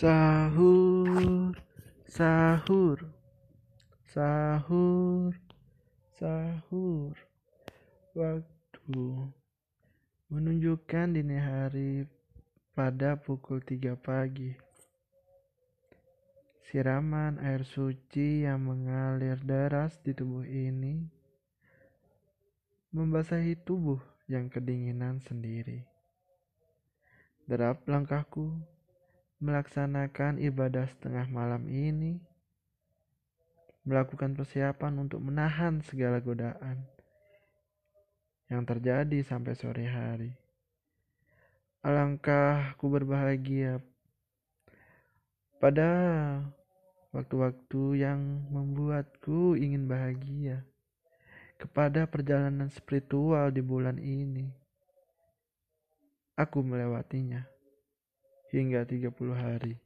Sahur, sahur, sahur, sahur. Waktu menunjukkan dini hari pada pukul 3 pagi. Siraman air suci yang mengalir deras di tubuh ini membasahi tubuh yang kedinginan sendiri. Derap langkahku melaksanakan ibadah setengah malam ini, melakukan persiapan untuk menahan segala godaan yang terjadi sampai sore hari. Alangkah ku berbahagia pada waktu-waktu yang membuatku ingin bahagia kepada perjalanan spiritual di bulan ini. Aku melewatinya hingga 30 hari.